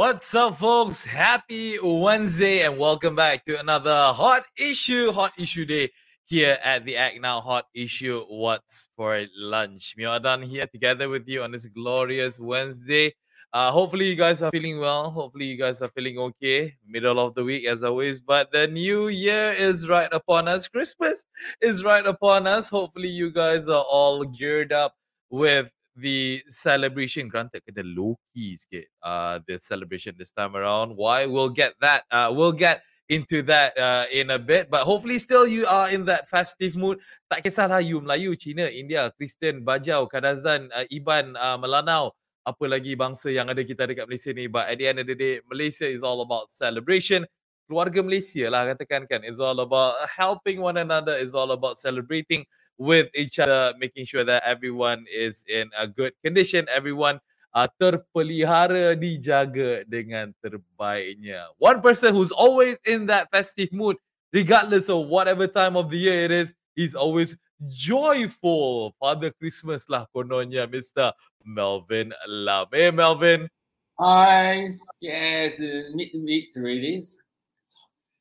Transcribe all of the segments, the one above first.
What's up, folks? Happy Wednesday, and welcome back to another hot issue, hot issue day here at the Act Now Hot Issue. What's for lunch? Mio Adan here together with you on this glorious Wednesday. Uh, hopefully, you guys are feeling well. Hopefully, you guys are feeling okay. Middle of the week, as always. But the new year is right upon us. Christmas is right upon us. Hopefully, you guys are all geared up with the celebration granted. Kena low key sikit uh the celebration this time around. Why? We'll get that uh we'll get into that uh, in a bit but hopefully still you are in that festive mood. Tak kisahlah you Melayu Cina India Kristian Bajau Kadazan uh, Iban uh, Melanau apa lagi bangsa yang ada kita dekat Malaysia ni. But at the end of the day Malaysia is all about celebration keluarga Malaysia lah katakan kan it's all about helping one another it's all about celebrating with each other, making sure that everyone is in a good condition, everyone uh, terpelihara, dijaga dengan terbaiknya. One person who's always in that festive mood, regardless of whatever time of the year it is, he's always joyful. Father Christmas lah kononnya, Mr. Melvin Lam. Hey, Melvin. Hi. Yes, the midweek. I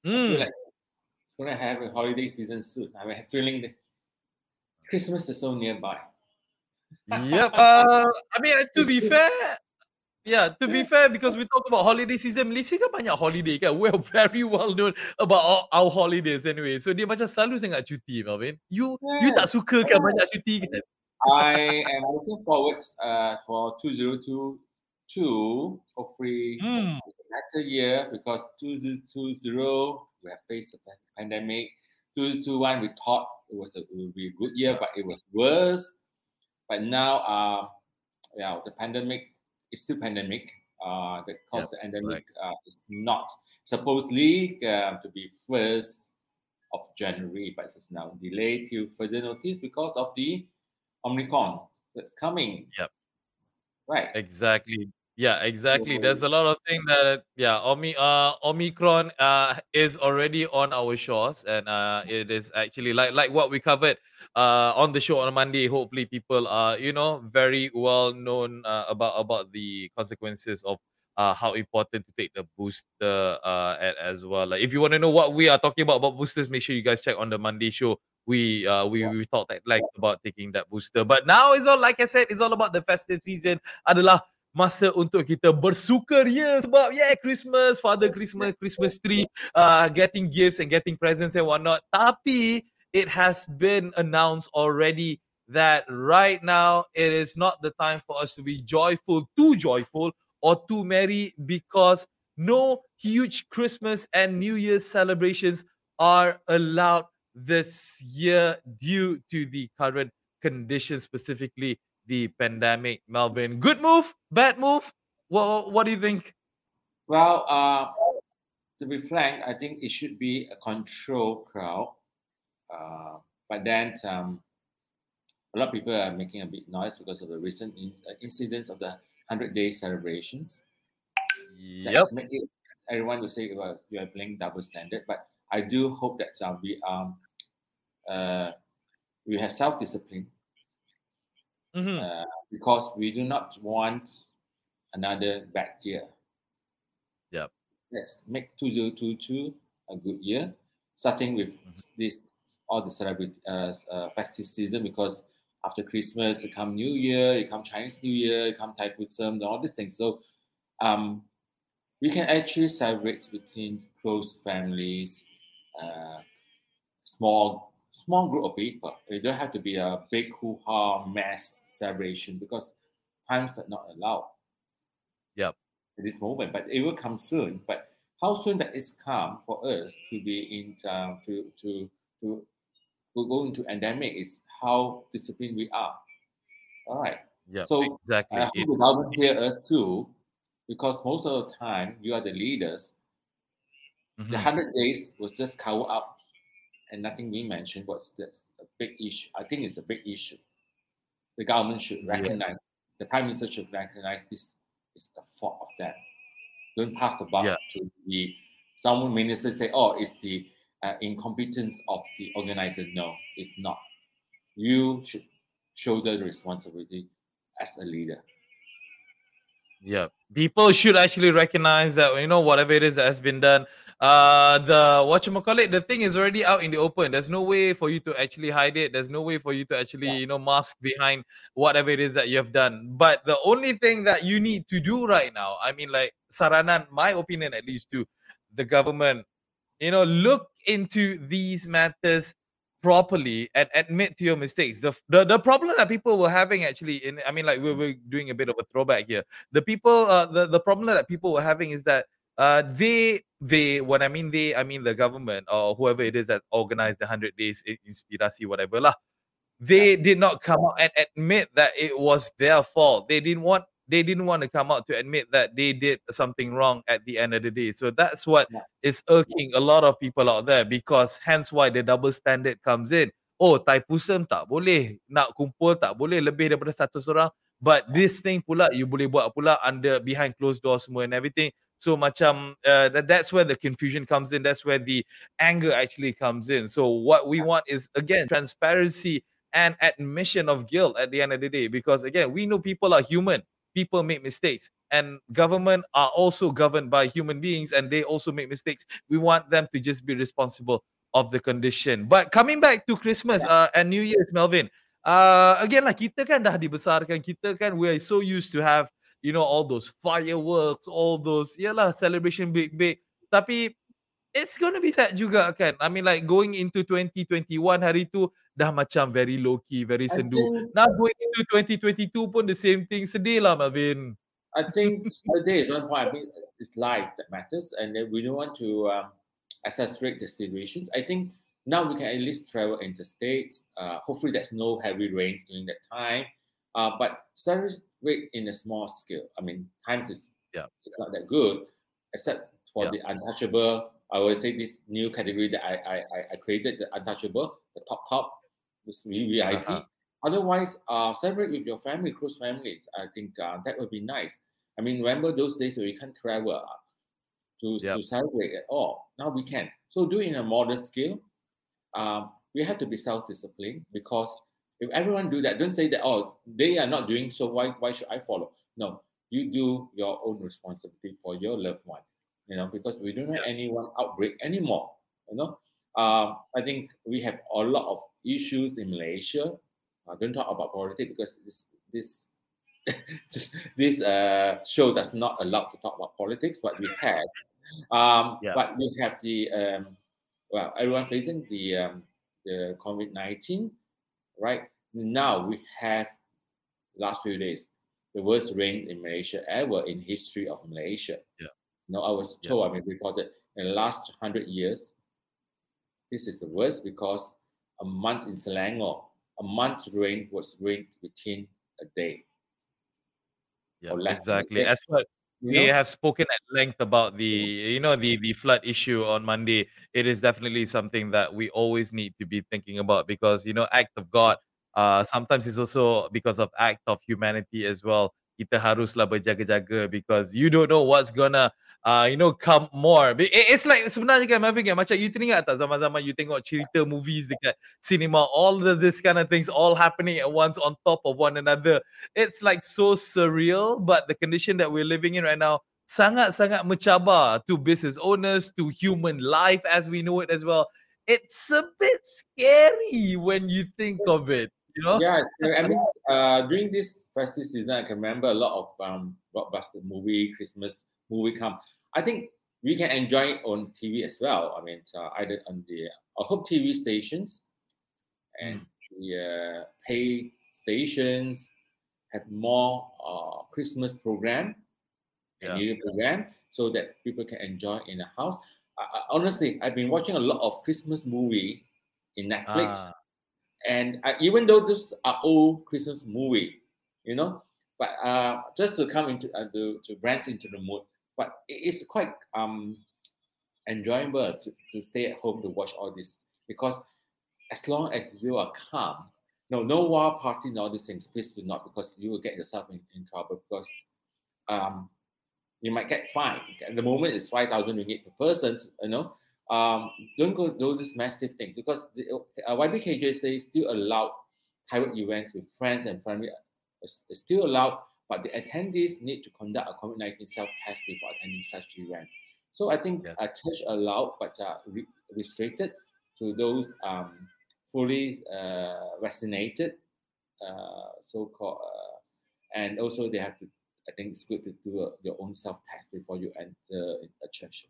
hmm. like it's to have a holiday season soon. I'm feeling that Christmas is so nearby. yep. Uh, I mean, to be fair, yeah, to be fair, because we talk about holiday season, Malaysia kan banyak holiday kan. We're very well known about our, our holidays anyway. So dia macam selalu sangat cuti, Melvin. You yeah. you tak suka kan banyak cuti kan? I am looking forward uh, for 2022. Hopefully, mm. it's a better year because 2020 we have faced a pandemic. 2021 we thought it was a, it would be a good year, but it was worse. But now, uh, yeah, the pandemic is still pandemic. Uh, the cause yep, the pandemic right. uh, is not supposedly uh, to be first of January, but it's now delayed to further notice because of the Omicron that's coming. Yep. Right. Exactly. Yeah, exactly. There's a lot of things that yeah, Omi uh Omicron uh is already on our shores and uh it is actually like like what we covered uh on the show on Monday. Hopefully people are, you know, very well known uh, about about the consequences of uh how important to take the booster uh as well. Like if you want to know what we are talking about about boosters, make sure you guys check on the Monday show we uh we, we talked like about taking that booster but now it's all like i said it's all about the festive season adalah masa untuk kita bersukaria sebab yeah Christmas, Father Christmas, Christmas tree, uh, getting gifts and getting presents and whatnot. Tapi it has been announced already that right now it is not the time for us to be joyful, too joyful or too merry because no huge Christmas and New Year's celebrations are allowed this year due to the current conditions specifically the pandemic, Melvin. Good move, bad move. What What do you think? Well, uh, to be frank, I think it should be a control crowd. Uh, but then um, a lot of people are making a big noise because of the recent in- uh, incidents of the hundred day celebrations. Yep. It, everyone will say, "Well, you are playing double standard," but I do hope that uh, we um uh, we have self discipline mm-hmm. uh, because we do not want another bad year. Yep. Let's make 2022 a good year, starting with mm-hmm. this all the celebrity uh, uh, festive season because after Christmas, it come New Year, it come Chinese New Year, it come Thaipusam, all these things. So um, we can actually celebrate between close families, uh, small small group of people. It don't have to be a big hoo-ha mass celebration because times are not allowed. Yep. At this moment, but it will come soon. But how soon that is come for us to be in uh, to to to to go into endemic is how disciplined we are. All right. Yeah. So exactly. I hope you government hear us too, because most of the time you are the leaders. Mm-hmm. The hundred days was just covered up, and nothing being mentioned. Was that's a big issue? I think it's a big issue. The government should recognize. Yeah. The prime minister should recognize this is a fault of that. Don't pass the buck yeah. to the some ministers say, "Oh, it's the uh, incompetence of the organizer." No, it's not. You should shoulder the responsibility as a leader. Yeah, people should actually recognize that you know whatever it is that has been done. Uh, the what you call it, the thing is already out in the open. There's no way for you to actually hide it. There's no way for you to actually yeah. you know mask behind whatever it is that you have done. But the only thing that you need to do right now, I mean, like Saranan, my opinion at least, to the government, you know, look into these matters properly and admit to your mistakes. The, the the problem that people were having actually in I mean like we we're doing a bit of a throwback here. The people uh the, the problem that people were having is that uh they they when I mean they I mean the government or whoever it is that organized the 100 days aspirasi whatever lah. They did not come out and admit that it was their fault. They didn't want they didn't want to come out to admit that they did something wrong at the end of the day. So that's what yeah. is irking a lot of people out there because hence why the double standard comes in. Oh, Thaipusam tak boleh. Nak kumpul tak boleh lebih daripada satu orang. But this thing pula, you boleh buat pula under behind closed doors semua and everything. So macam uh, that's where the confusion comes in. That's where the anger actually comes in. So what we want is again transparency and admission of guilt at the end of the day. Because again, we know people are human people make mistakes and government are also governed by human beings and they also make mistakes we want them to just be responsible of the condition but coming back to christmas uh, and new year's melvin uh, again lah kita kan dah dibesarkan kita kan we are so used to have you know all those fireworks all those yalah celebration big big tapi it's gonna be sad juga kan I mean like going into 2021 hari tu dah macam very low key, very sendu. Think, Now going into 2022 pun the same thing. Sedih lah, Melvin. I think today is one point. I mean, it's life that matters, and then we don't want to um, exaggerate the situations. I think now we can at least travel interstate. Uh, hopefully, there's no heavy rains during that time. Uh, but celebrate in a small scale. I mean, times is yeah, it's not that good, except for yeah. the untouchable. I would say this new category that I, I I created, the untouchable, the top top with VVIP. Uh-huh. Otherwise, uh, celebrate with your family, close families. I think uh, that would be nice. I mean, remember those days where we can't travel uh, to, yep. to celebrate at all. Now we can. So do it in a modest scale. Um, we have to be self-disciplined because if everyone do that, don't say that oh they are not doing so why why should I follow? No, you do your own responsibility for your loved one. You know because we don't have anyone outbreak anymore. You know, um, I think we have a lot of issues in Malaysia. I don't talk about politics because this this this uh, show does not allow to talk about politics, but we have. Um, yeah. But we have the um, well, everyone facing the um, the COVID nineteen, right? Now we have last few days the worst rain in Malaysia ever in history of Malaysia. Yeah. No, I was told, yeah. I mean, reported in the last hundred years, this is the worst because a month in Selangor, a month's rain was rained within a day. Yeah, exactly. As what we know? have spoken at length about the you know the the flood issue on Monday. It is definitely something that we always need to be thinking about because you know act of God. Uh, sometimes it's also because of act of humanity as well. Kita haruslah berjaga-jaga because you don't know what's gonna uh, you know come more. It's like sebenarnya kan Marvin kan macam you teringat tak zaman-zaman you tengok cerita movies dekat cinema all the this kind of things all happening at once on top of one another. It's like so surreal but the condition that we're living in right now sangat-sangat mencabar to business owners to human life as we know it as well. It's a bit scary when you think of it. You know? Yeah, I mean, uh, during this festive season, I can remember a lot of um, blockbuster movie, Christmas movie come. I think we can enjoy it on TV as well. I mean, uh, either on the I hope TV stations and mm. the uh, pay stations have more uh, Christmas program and yeah. New Year program so that people can enjoy in the house. honestly, I've been watching a lot of Christmas movie in Netflix. Ah and uh, even though this are old Christmas movie, you know, but uh, just to come into uh, to, to branch into the mood, but it's quite um enjoyable to, to stay at home to watch all this because as long as you are calm, no, no wild party and all these things, please do not because you will get yourself in, in trouble because um, you might get fined. At the moment, it's 5,000 ringgit per person, you know. Um, don't go do this massive thing because the uh, YBKJ still allow private events with friends and family. It's, it's still allowed, but the attendees need to conduct a COVID-19 self-test before attending such events. So I think yes. a church allowed, but uh, re- restricted to those um, fully uh, vaccinated, uh, so-called, uh, and also they have to. I think it's good to do a, your own self-test before you enter a church.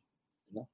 You know.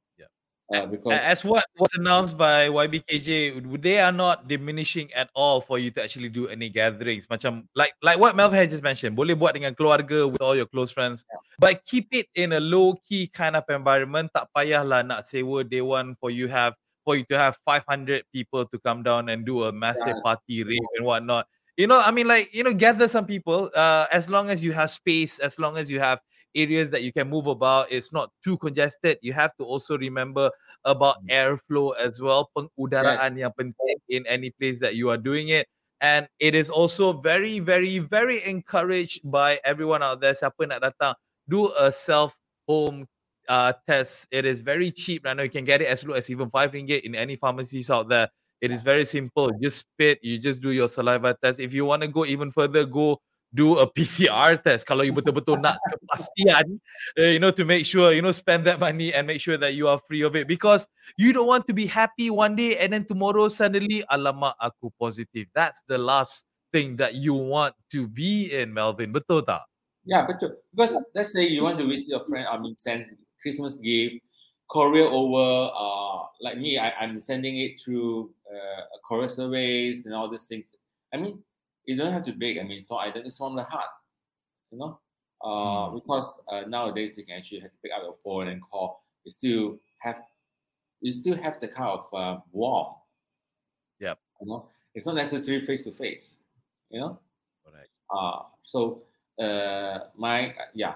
Uh, because as what was announced by YBKJ, they are not diminishing at all for you to actually do any gatherings. Macam like like what Melvin has just mentioned, boleh buat dengan keluarga with all your close friends, yeah. but keep it in a low key kind of environment. Tak payahlah nak sewa day one for you have for you to have 500 people to come down and do a massive yeah. party rave and whatnot. You know, I mean, like you know, gather some people. Uh, as long as you have space, as long as you have areas that you can move about. It's not too congested. You have to also remember about mm. airflow as well. Pengudaraan yes. yang penting in any place that you are doing it. And it is also very, very, very encouraged by everyone out there. Siapa nak datang, do a self home uh, test. It is very cheap. I know you can get it as low as even five ringgit in any pharmacies out there. It is very simple. Just spit. You just do your saliva test. If you want to go even further, go do a PCR test. Kalau you betul-betul nak kepastian uh, you know to make sure you know spend that money and make sure that you are free of it. Because you don't want to be happy one day and then tomorrow suddenly alamak aku positive. That's the last thing that you want to be in Melvin. Betul tak? Yeah betul. Because let's say you want to visit your friend I mean send Christmas gift courier over uh like me I, I'm sending it through uh, courier surveys and all these things. I mean you don't have to beg. I mean, it's not it's from the heart, you know. Uh, mm. Because uh, nowadays you can actually have to pick up your phone and call. You still have, you still have the kind of uh, warm. Yeah. You know, it's not necessary face to face. You know. Right. Uh, so uh, my yeah,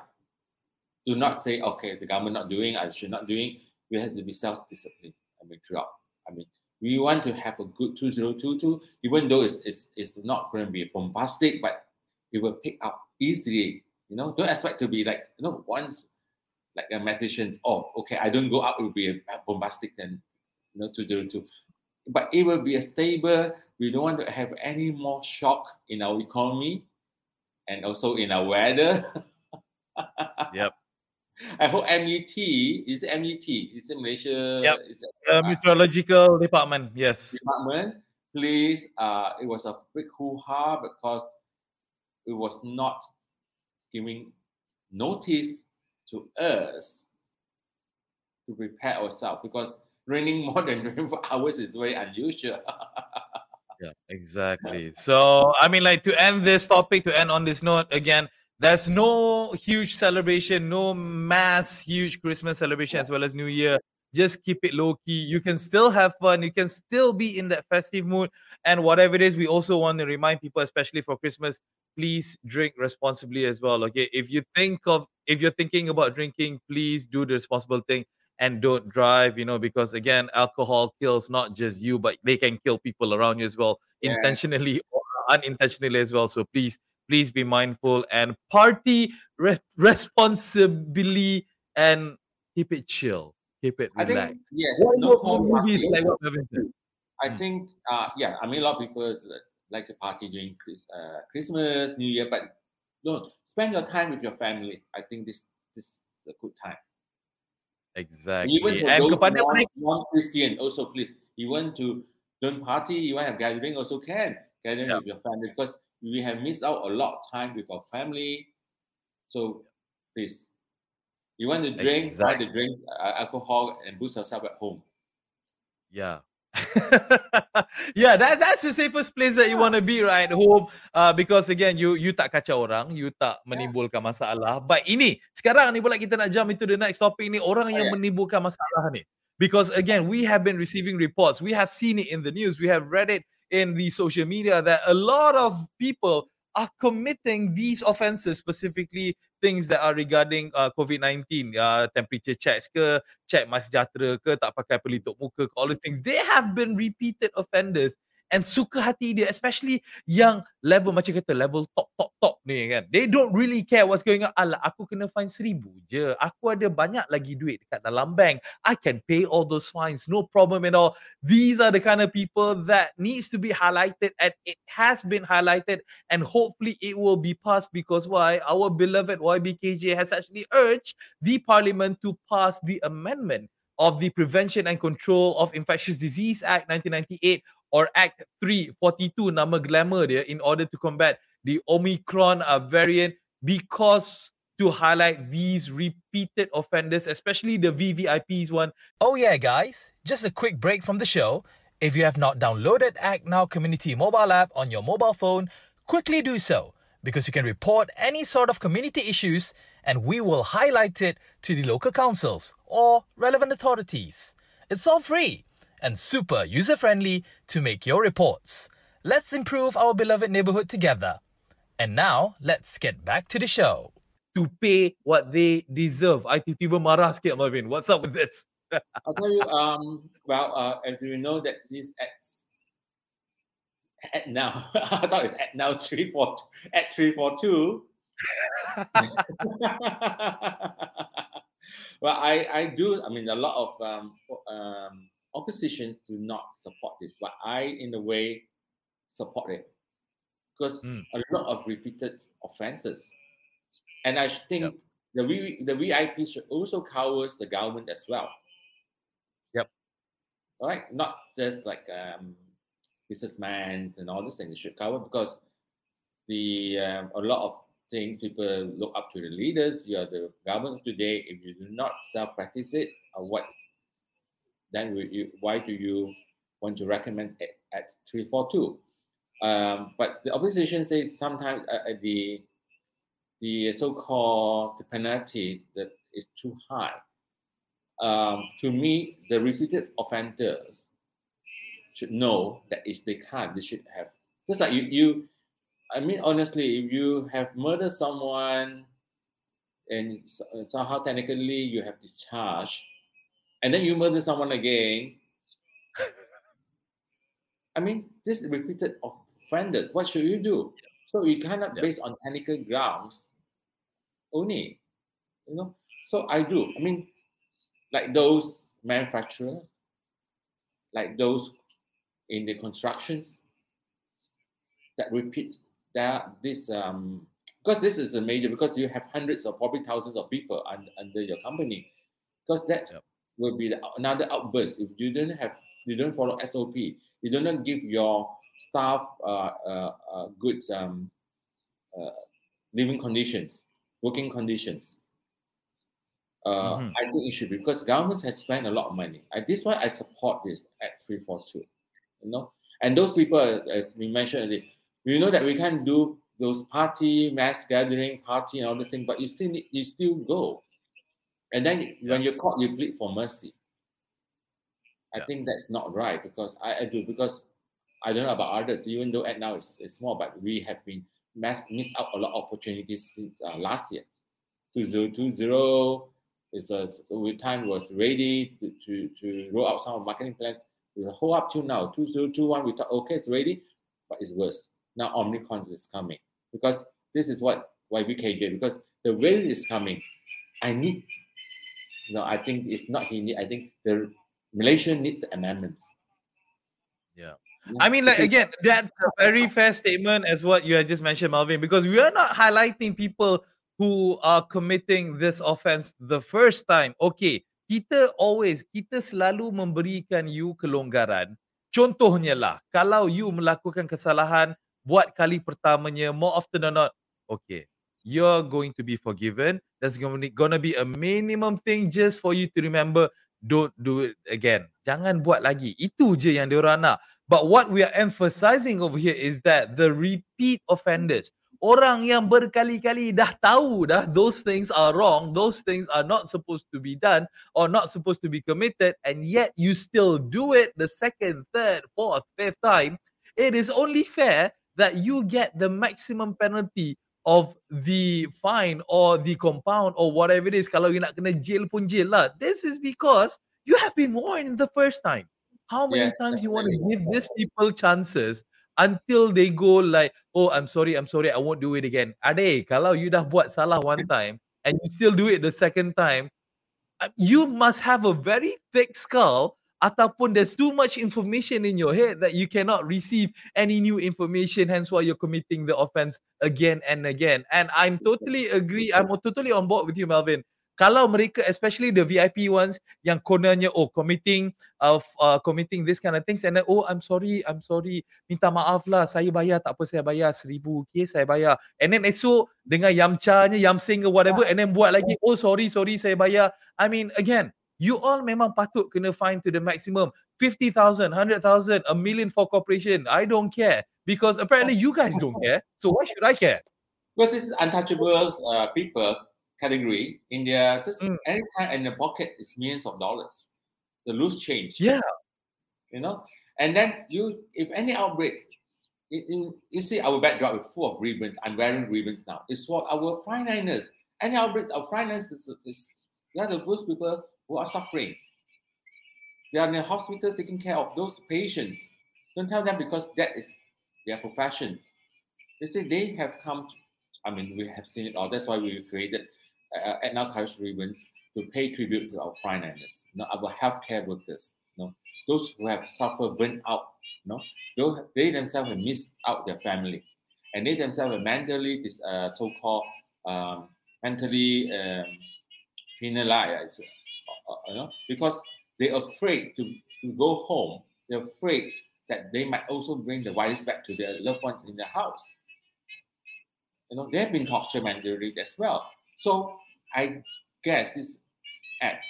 do not say okay, the government not doing, I should not doing. We have to be self disciplined. I mean, throughout. I mean, we want to have a good 2022, even though it's, it's, it's not going to be bombastic, but it will pick up easily. You know, don't expect to be like, you know, once like a magician, oh, okay, I don't go up, it will be a bombastic then, you know, 202. But it will be a stable. We don't want to have any more shock in our economy and also in our weather. yep. I hope MET is it MET? Is it Malaysia? Yep. Is it, uh, meteorological department. Yes. Department. Please. Uh, it was a big hoo-ha because it was not giving notice to us to prepare ourselves because raining more than 24 hours is very unusual. yeah, exactly. So, I mean, like to end this topic, to end on this note, again, there's no huge celebration, no mass huge Christmas celebration as well as New Year. Just keep it low key. You can still have fun. You can still be in that festive mood. And whatever it is, we also want to remind people, especially for Christmas, please drink responsibly as well. Okay. If you think of if you're thinking about drinking, please do the responsible thing and don't drive, you know, because again, alcohol kills not just you, but they can kill people around you as well, yeah. intentionally or unintentionally as well. So please please be mindful and party re- responsibly and keep it chill. Keep it relaxed I think, yes no movies like what I hmm. think uh, yeah I mean a lot of people like to party during uh, Christmas New Year but don't spend your time with your family. I think this this is a good time. Exactly even for and those non, non-Christian also please you want to don't party you want to have gathering also can. Gathering with your family because we have missed out a lot of time with our family. So please, you want to drink, exactly. try to drink uh, alcohol and boost yourself at home. Yeah. yeah, that that's the safest place that you want to be, right? Home, uh, because again, you you tak kacau orang, you tak menimbulkan masalah. But ini sekarang ni pula kita nak jump into the next topic ni orang yang menimbulkan masalah ni. Because again, we have been receiving reports, we have seen it in the news, we have read it in the social media that a lot of people are committing these offences, specifically things that are regarding uh, COVID-19, uh, temperature checks ke, check MySejahtera ke, tak pakai pelitup muka all these things. They have been repeated offenders and suka hati dia especially yang level macam kata level top top top ni kan. They don't really care what's going on. Alah aku kena fine seribu je. Aku ada banyak lagi duit dekat dalam bank. I can pay all those fines. No problem at all. These are the kind of people that needs to be highlighted and it has been highlighted. And hopefully it will be passed because why? Our beloved YBKJ has actually urged the parliament to pass the amendment of the Prevention and Control of Infectious Disease Act 1998 or Act 342 nama glamour dia in order to combat the Omicron uh, variant because to highlight these repeated offenders, especially the VVIPs one. Oh yeah, guys, just a quick break from the show. If you have not downloaded Act Now Community mobile app on your mobile phone, quickly do so because you can report any sort of community issues and we will highlight it to the local councils or relevant authorities. It's all free and super user friendly to make your reports. Let's improve our beloved neighborhood together. And now, let's get back to the show. To pay what they deserve. I tiba-tiba marah sikit, Marvin. What's up with this? I'll tell you, um, well, uh, as you know that this at, at now, I thought it's at now 342, at 342. well, I, I do, I mean, a lot of um, um, opposition do not support this, but I, in a way, support it because mm. a lot of repeated offences, and I think yep. the v, the VIP should also covers the government as well. Yep. All right, not just like um, businessmen and all these things. It should cover because the um, a lot of things people look up to the leaders. You are the government today. If you do not self practice it, or what then you, why do you want to recommend it Act 342? Um, but the opposition says sometimes uh, uh, the the so-called the penalty that is too high. Um, to me, the repeated offenders should know that if they can't, they should have. Just like you, you, I mean, honestly, if you have murdered someone and somehow technically you have discharged, and then you murder someone again. I mean, this is repeated offenders. What should you do? So you cannot yeah. based on technical grounds only. You know, so I do. I mean, like those manufacturers, like those in the constructions that repeat that this um because this is a major because you have hundreds or probably thousands of people under, under your company because that yep will be another outburst if you don't have you don't follow SOP. You do not give your staff uh, uh, uh, good um, uh, living conditions, working conditions. Uh, mm-hmm. I think it should be because governments has spent a lot of money. I, this one I support this Act 342. You know, and those people, as we mentioned, you know that we can't do those party, mass gathering, party, and all the things, but you still need, you still go. And then yeah. when you're caught, you plead for mercy. I yeah. think that's not right because I, I, do because I don't know about others. Even though at now it's, it's small, but we have been mass, missed out a lot of opportunities since uh, last year. 2020 is a time was ready to, to, to roll out some marketing plans. The whole up till now, 2021, we thought okay, it's ready, but it's worse. Now Omicron is coming because this is what why we YBKJ because the wave is coming. I need no, I think it's not he need. I think the Malaysia needs the amendments. Yeah. I mean, like again, that's a very fair statement as what you had just mentioned, Malvin, because we are not highlighting people who are committing this offense the first time. Okay, kita always, kita selalu memberikan you kelonggaran. Contohnya lah, kalau you melakukan kesalahan buat kali pertamanya, more often than not, okay, you're going to be forgiven. There's going to be a minimum thing just for you to remember. Don't do it again. Jangan buat lagi. Itu je yang diorang nak. But what we are emphasizing over here is that the repeat offenders, orang yang berkali-kali dah tahu dah those things are wrong, those things are not supposed to be done or not supposed to be committed, and yet you still do it the second, third, fourth, fifth time, it is only fair that you get the maximum penalty of the fine or the compound or whatever it is kalau you nak kena jail pun jail lah. This is because you have been warned the first time. How many Yes, times you want to give these people chances until they go like oh i'm sorry i'm sorry i won't do it again. Ade kalau you dah buat salah one time and you still do it the second time uh, you must have a very thick skull ataupun there's too much information in your head that you cannot receive any new information hence why you're committing the offense again and again. And i'm totally agree i'm totally on board with you melvin. Kalau mereka especially the vip ones yang kononnya oh committing of uh, committing this kind of things and then oh i'm sorry i'm sorry minta maaf lah saya bayar tak apa saya bayar seribu okay saya bayar. And then esok dengan yamcha-nya yamsing ke whatever and then buat lagi oh sorry sorry saya bayar. I mean again you all memang patut kena fine to the maximum 50,000 100,000 a million for corporation i don't care because apparently you guys don't care so why should i care Because this is untouchables uh, people category in their just Mm. anytime in the pocket is millions of dollars. The loose change. yeah You know? And then you if any outbreak in, in, you see our backdrop is full of ribbons. I'm wearing ribbons now. It's for our frontliners. Any outbreak of frontliners is, is they are the first people who are suffering. They are in the hospitals taking care of those patients. Don't tell them because that is their professions. They say they have come. To, I mean, we have seen it all. That's why we created uh, now Courage Ribbons to pay tribute to our frontliners, you know, our healthcare workers, you know, those who have suffered burnt out, you know, those, they themselves have missed out their family, and they themselves are mentally, dis- uh, so-called um, mentally um, penalized, uh, uh, you know, because they're afraid to, to go home. They're afraid that they might also bring the virus back to their loved ones in their house. You know, they've been tortured mentally as well. So I guess this Act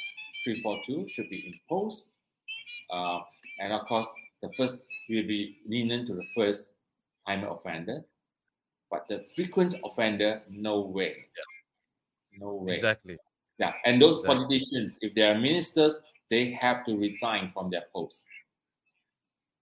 342 should be imposed. Uh, and of course, the first will be lenient to the first time offender. But the frequent offender, no way. No way. exactly Yeah. And those Exactly. politicians, if they are ministers, they have to resign from their posts.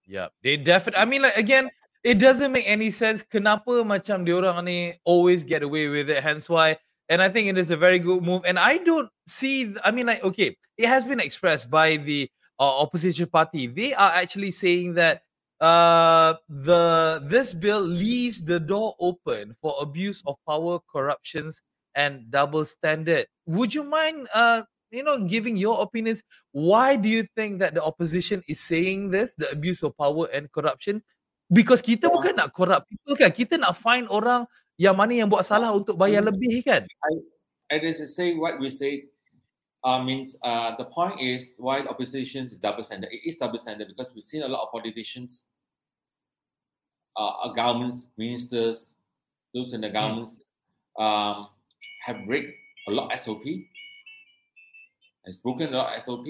Yeah, they definitely. I mean, like again, it doesn't make any sense. Kenapa macam diorang ni always get away with it? Hence why, and I think it is a very good move. And I don't see. I mean, like okay, it has been expressed by the uh, opposition party. They are actually saying that uh the this bill leaves the door open for abuse of power corruptions and double standard would you mind uh you know giving your opinions why do you think that the opposition is saying this the abuse of power and corruption because kita Yeah. bukan nak corrupt people kan kita nak find orang yang mana yang buat salah untuk bayar Mm. lebih kan And as I say, what we say uh, means uh, the point is why the opposition is double standard. It is double standard because we've seen a lot of politicians, uh, uh, governments, ministers, those in the governments um, have break a lot of SOP, has broken a lot of SOP.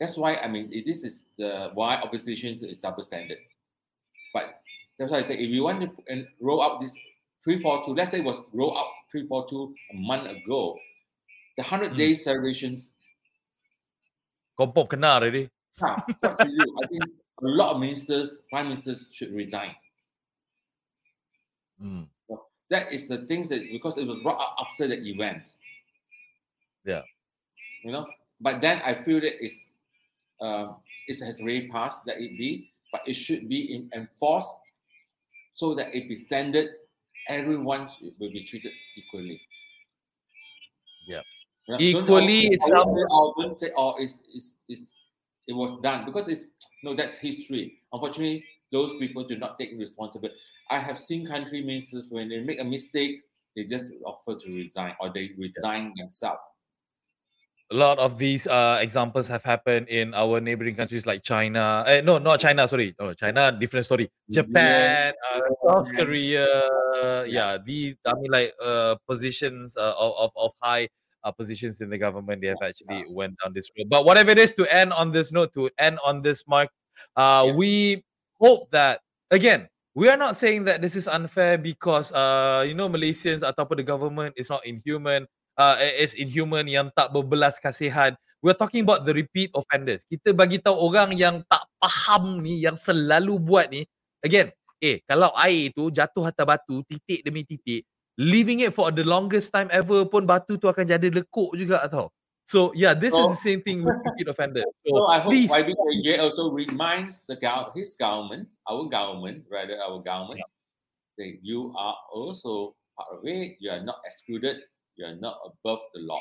That's why I mean this is the why opposition is double standard. But that's why I say if you want to roll out this 342, let's say it was roll out 342 a month ago, the 100 Hmm. days celebrations, kompop kena already ah, what to do? I think a lot of ministers, prime ministers should resign. Hmm. That is the things that because it was brought up after the event. Yeah. You know, but then I feel that it's um, it has already passed that it be, but it should be in, enforced so that it be standard. Everyone will be treated equally. Yeah. You know, Equally, it's some- say, oh, say, oh, it's, it's, it's, it was done because it's no, that's history. Unfortunately, those people do not take responsibility. I have seen country ministers when they make a mistake, they just offer to resign or they resign themselves. a lot of these uh, examples have happened in our neighboring countries like China. Eh, no, not China. Sorry, no, China. Different story. Japan, uh, South Korea. Yeah, these. I mean, like uh, positions uh, of, of of high uh, positions in the government. They have actually went down this road. But whatever it is, to end on this note, to end on this mark, uh, Yeah. we hope that again. We are not saying that this is unfair because uh, you know Malaysians ataupun the government is not inhuman uh, is inhuman yang tak berbelas kasihan. We're talking about the repeat offenders. Kita bagi tahu orang yang tak faham ni, yang selalu buat ni. Again, eh kalau air tu jatuh atas batu titik demi titik leaving it for the longest time ever pun batu tu akan jadi lekuk juga tau. So yeah, this so, is the same thing with repeat offenders. So, so I hope please, YBKJ also reminds the his government, our government, rather our government, yeah. that you are also part of it. You are not excluded. You are not above the law.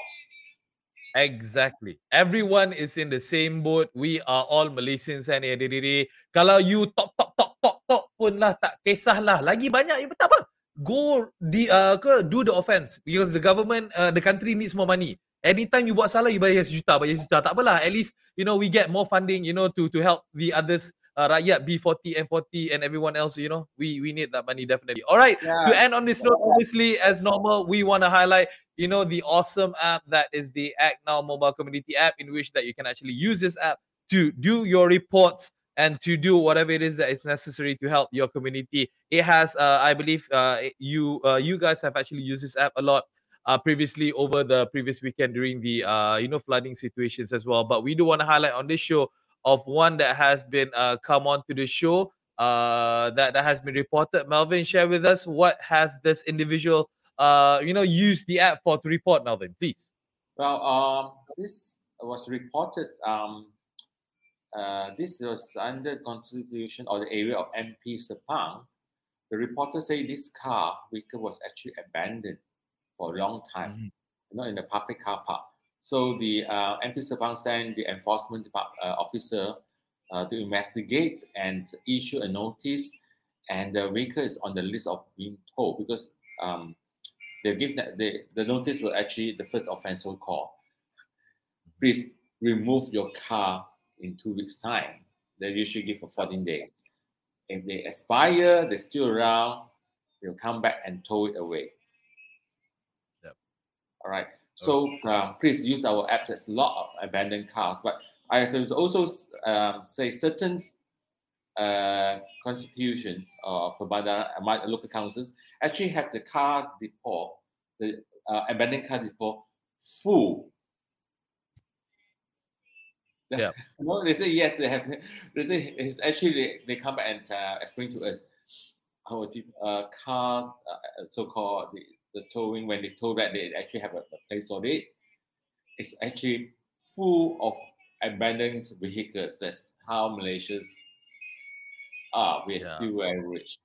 Exactly. Everyone is in the same boat. We are all Malaysians and diri Kalau you top top top top top pun lah tak kisahlah. Lagi banyak you tak apa. Go di uh, ke do the offense because the government uh, the country needs more money. Anytime you buat salah you bayar sejuta, bayar sejuta. Tak apalah. At least you know we get more funding you know to to help the others uh, rakyat B40 and 40 and everyone else, you know, we we need that money definitely. All right, yeah. to end on this note, obviously, as normal, we want to highlight, you know, the awesome app that is the Act Now mobile community app, in which that you can actually use this app to do your reports and to do whatever it is that is necessary to help your community. It has, uh, I believe, uh, you uh, you guys have actually used this app a lot. Uh, previously over the previous weekend during the uh, you know flooding situations as well but we do want to highlight on this show of one that has been uh, come on to the show uh, that, that has been reported. Melvin, share with us what has this individual, uh, you know, used the app for to report, Melvin, please. Well, um, this was reported. Um, uh, this was under constitution or the area of MP Sepang. The reporter say this car vehicle was actually abandoned for a long time, mm-hmm. not in the public car park. So the uh, MP Sepang sent the enforcement uh, officer uh, to investigate and issue a notice, and the vehicle is on the list of being towed because um, they give that the, the notice will actually the first offense will call. Please remove your car in two weeks' time. They usually give for 14 days. If they expire, they're still around, they'll come back and tow it away. All right. So uh, please use our apps. There's a lot of abandoned cars, but I can also um, say certain uh, constitutions or uh, local councils actually have the car depot, the uh, abandoned car depot full. Yeah. no, they say yes. They have. They say it's actually they, they come back and uh, explain to us our uh, car, uh, so-called the the towing when they tow that they actually have a, a place for it. It's actually full of abandoned vehicles. That's how Malaysians are. We're yeah. still very rich.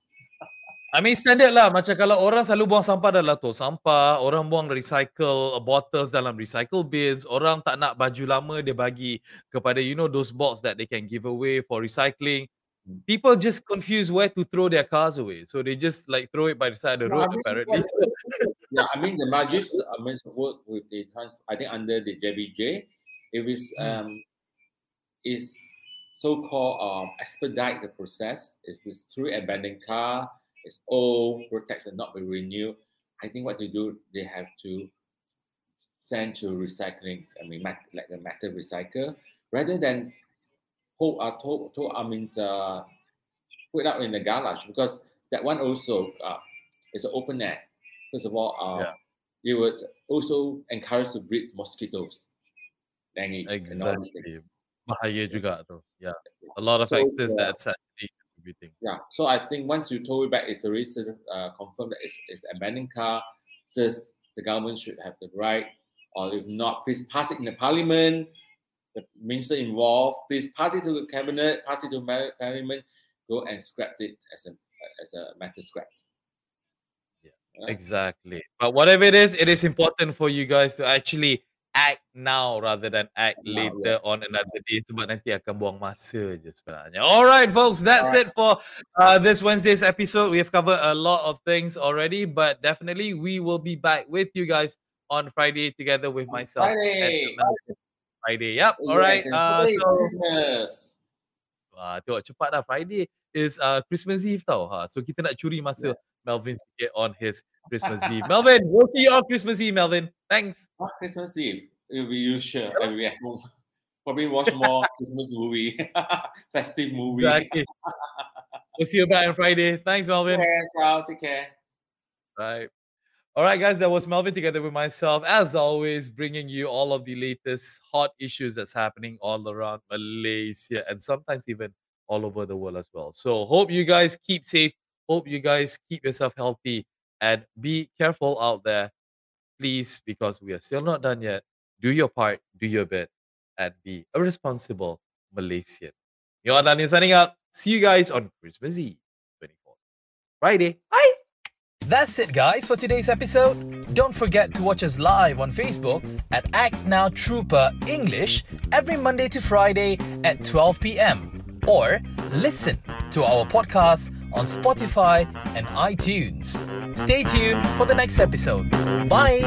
I mean standard lah macam kalau orang selalu buang sampah dalam tu sampah, orang buang recycle bottles dalam recycle bins, orang tak nak baju lama dia bagi kepada you know those box that they can give away for recycling people just confuse where to throw their cars away. So they just like throw it by the side of the road, I mean, apparently. yeah, I mean, the Majis I mean, work with the trans, I think under the JPJ, it is hmm. um, is so called um, expedite the process. It's this through abandoned car, it's old, protects and not be renewed. I think what they do, they have to send to recycling, I mean, like a metal recycle, rather than hold, uh, to, to, I mean, uh, put it out in the garage because that one also uh, is an open net. First of all, uh, yeah. you would also encourage to breed mosquitoes, dengue, exactly. Bahaya juga tu. Yeah, a lot of so, factors uh, that actually contributing. Yeah, so I think once you tow it back, it's already uh, confirmed that it's, it's abandoned car. Just the government should have the right, or if not, please pass it in the parliament the minister involved, please pass it to the cabinet, pass it to parliament, go and scrap it as a as a matter of scraps. Yeah, exactly. But whatever it is, it is important for you guys to actually act now rather than act now, later yes. on another day sebab nanti akan buang masa je sebenarnya. Alright folks, that's it for uh, this Wednesday's episode. We have covered a lot of things already, but definitely we will be back with you guys on Friday together with myself. Friday. Friday. Yep. All right. Uh, so. Wah, tengok cepat dah. Friday is uh, Christmas Eve tau. Ha. So kita nak curi masa yeah. Melvin sikit on his Christmas Eve. Melvin, we'll see you on Christmas Eve, Melvin. Thanks. Oh, Christmas Eve. It'll be usual. I'll be at home. Probably watch more Christmas movie. Festive movie. Exactly. we'll see you back on Friday. Thanks, Melvin. Take care, Take care. Right. All right, guys, that was Melvin together with myself, as always, bringing you all of the latest hot issues that's happening all around Malaysia and sometimes even all over the world as well. So, hope you guys keep safe Hope you guys keep yourself healthy and be careful out there, please, because we are still not done yet. Do your part, do your bit, and be a responsible Malaysian. You're done signing out. See you guys on Christmas Eve, 24th. Friday. Bye. That's it, guys, for today's episode. Don't forget to watch us live on Facebook at Act Now Trooper English every Monday to Friday at 12 p.m. Or listen to our podcast on Spotify and iTunes. Stay tuned for the next episode. Bye.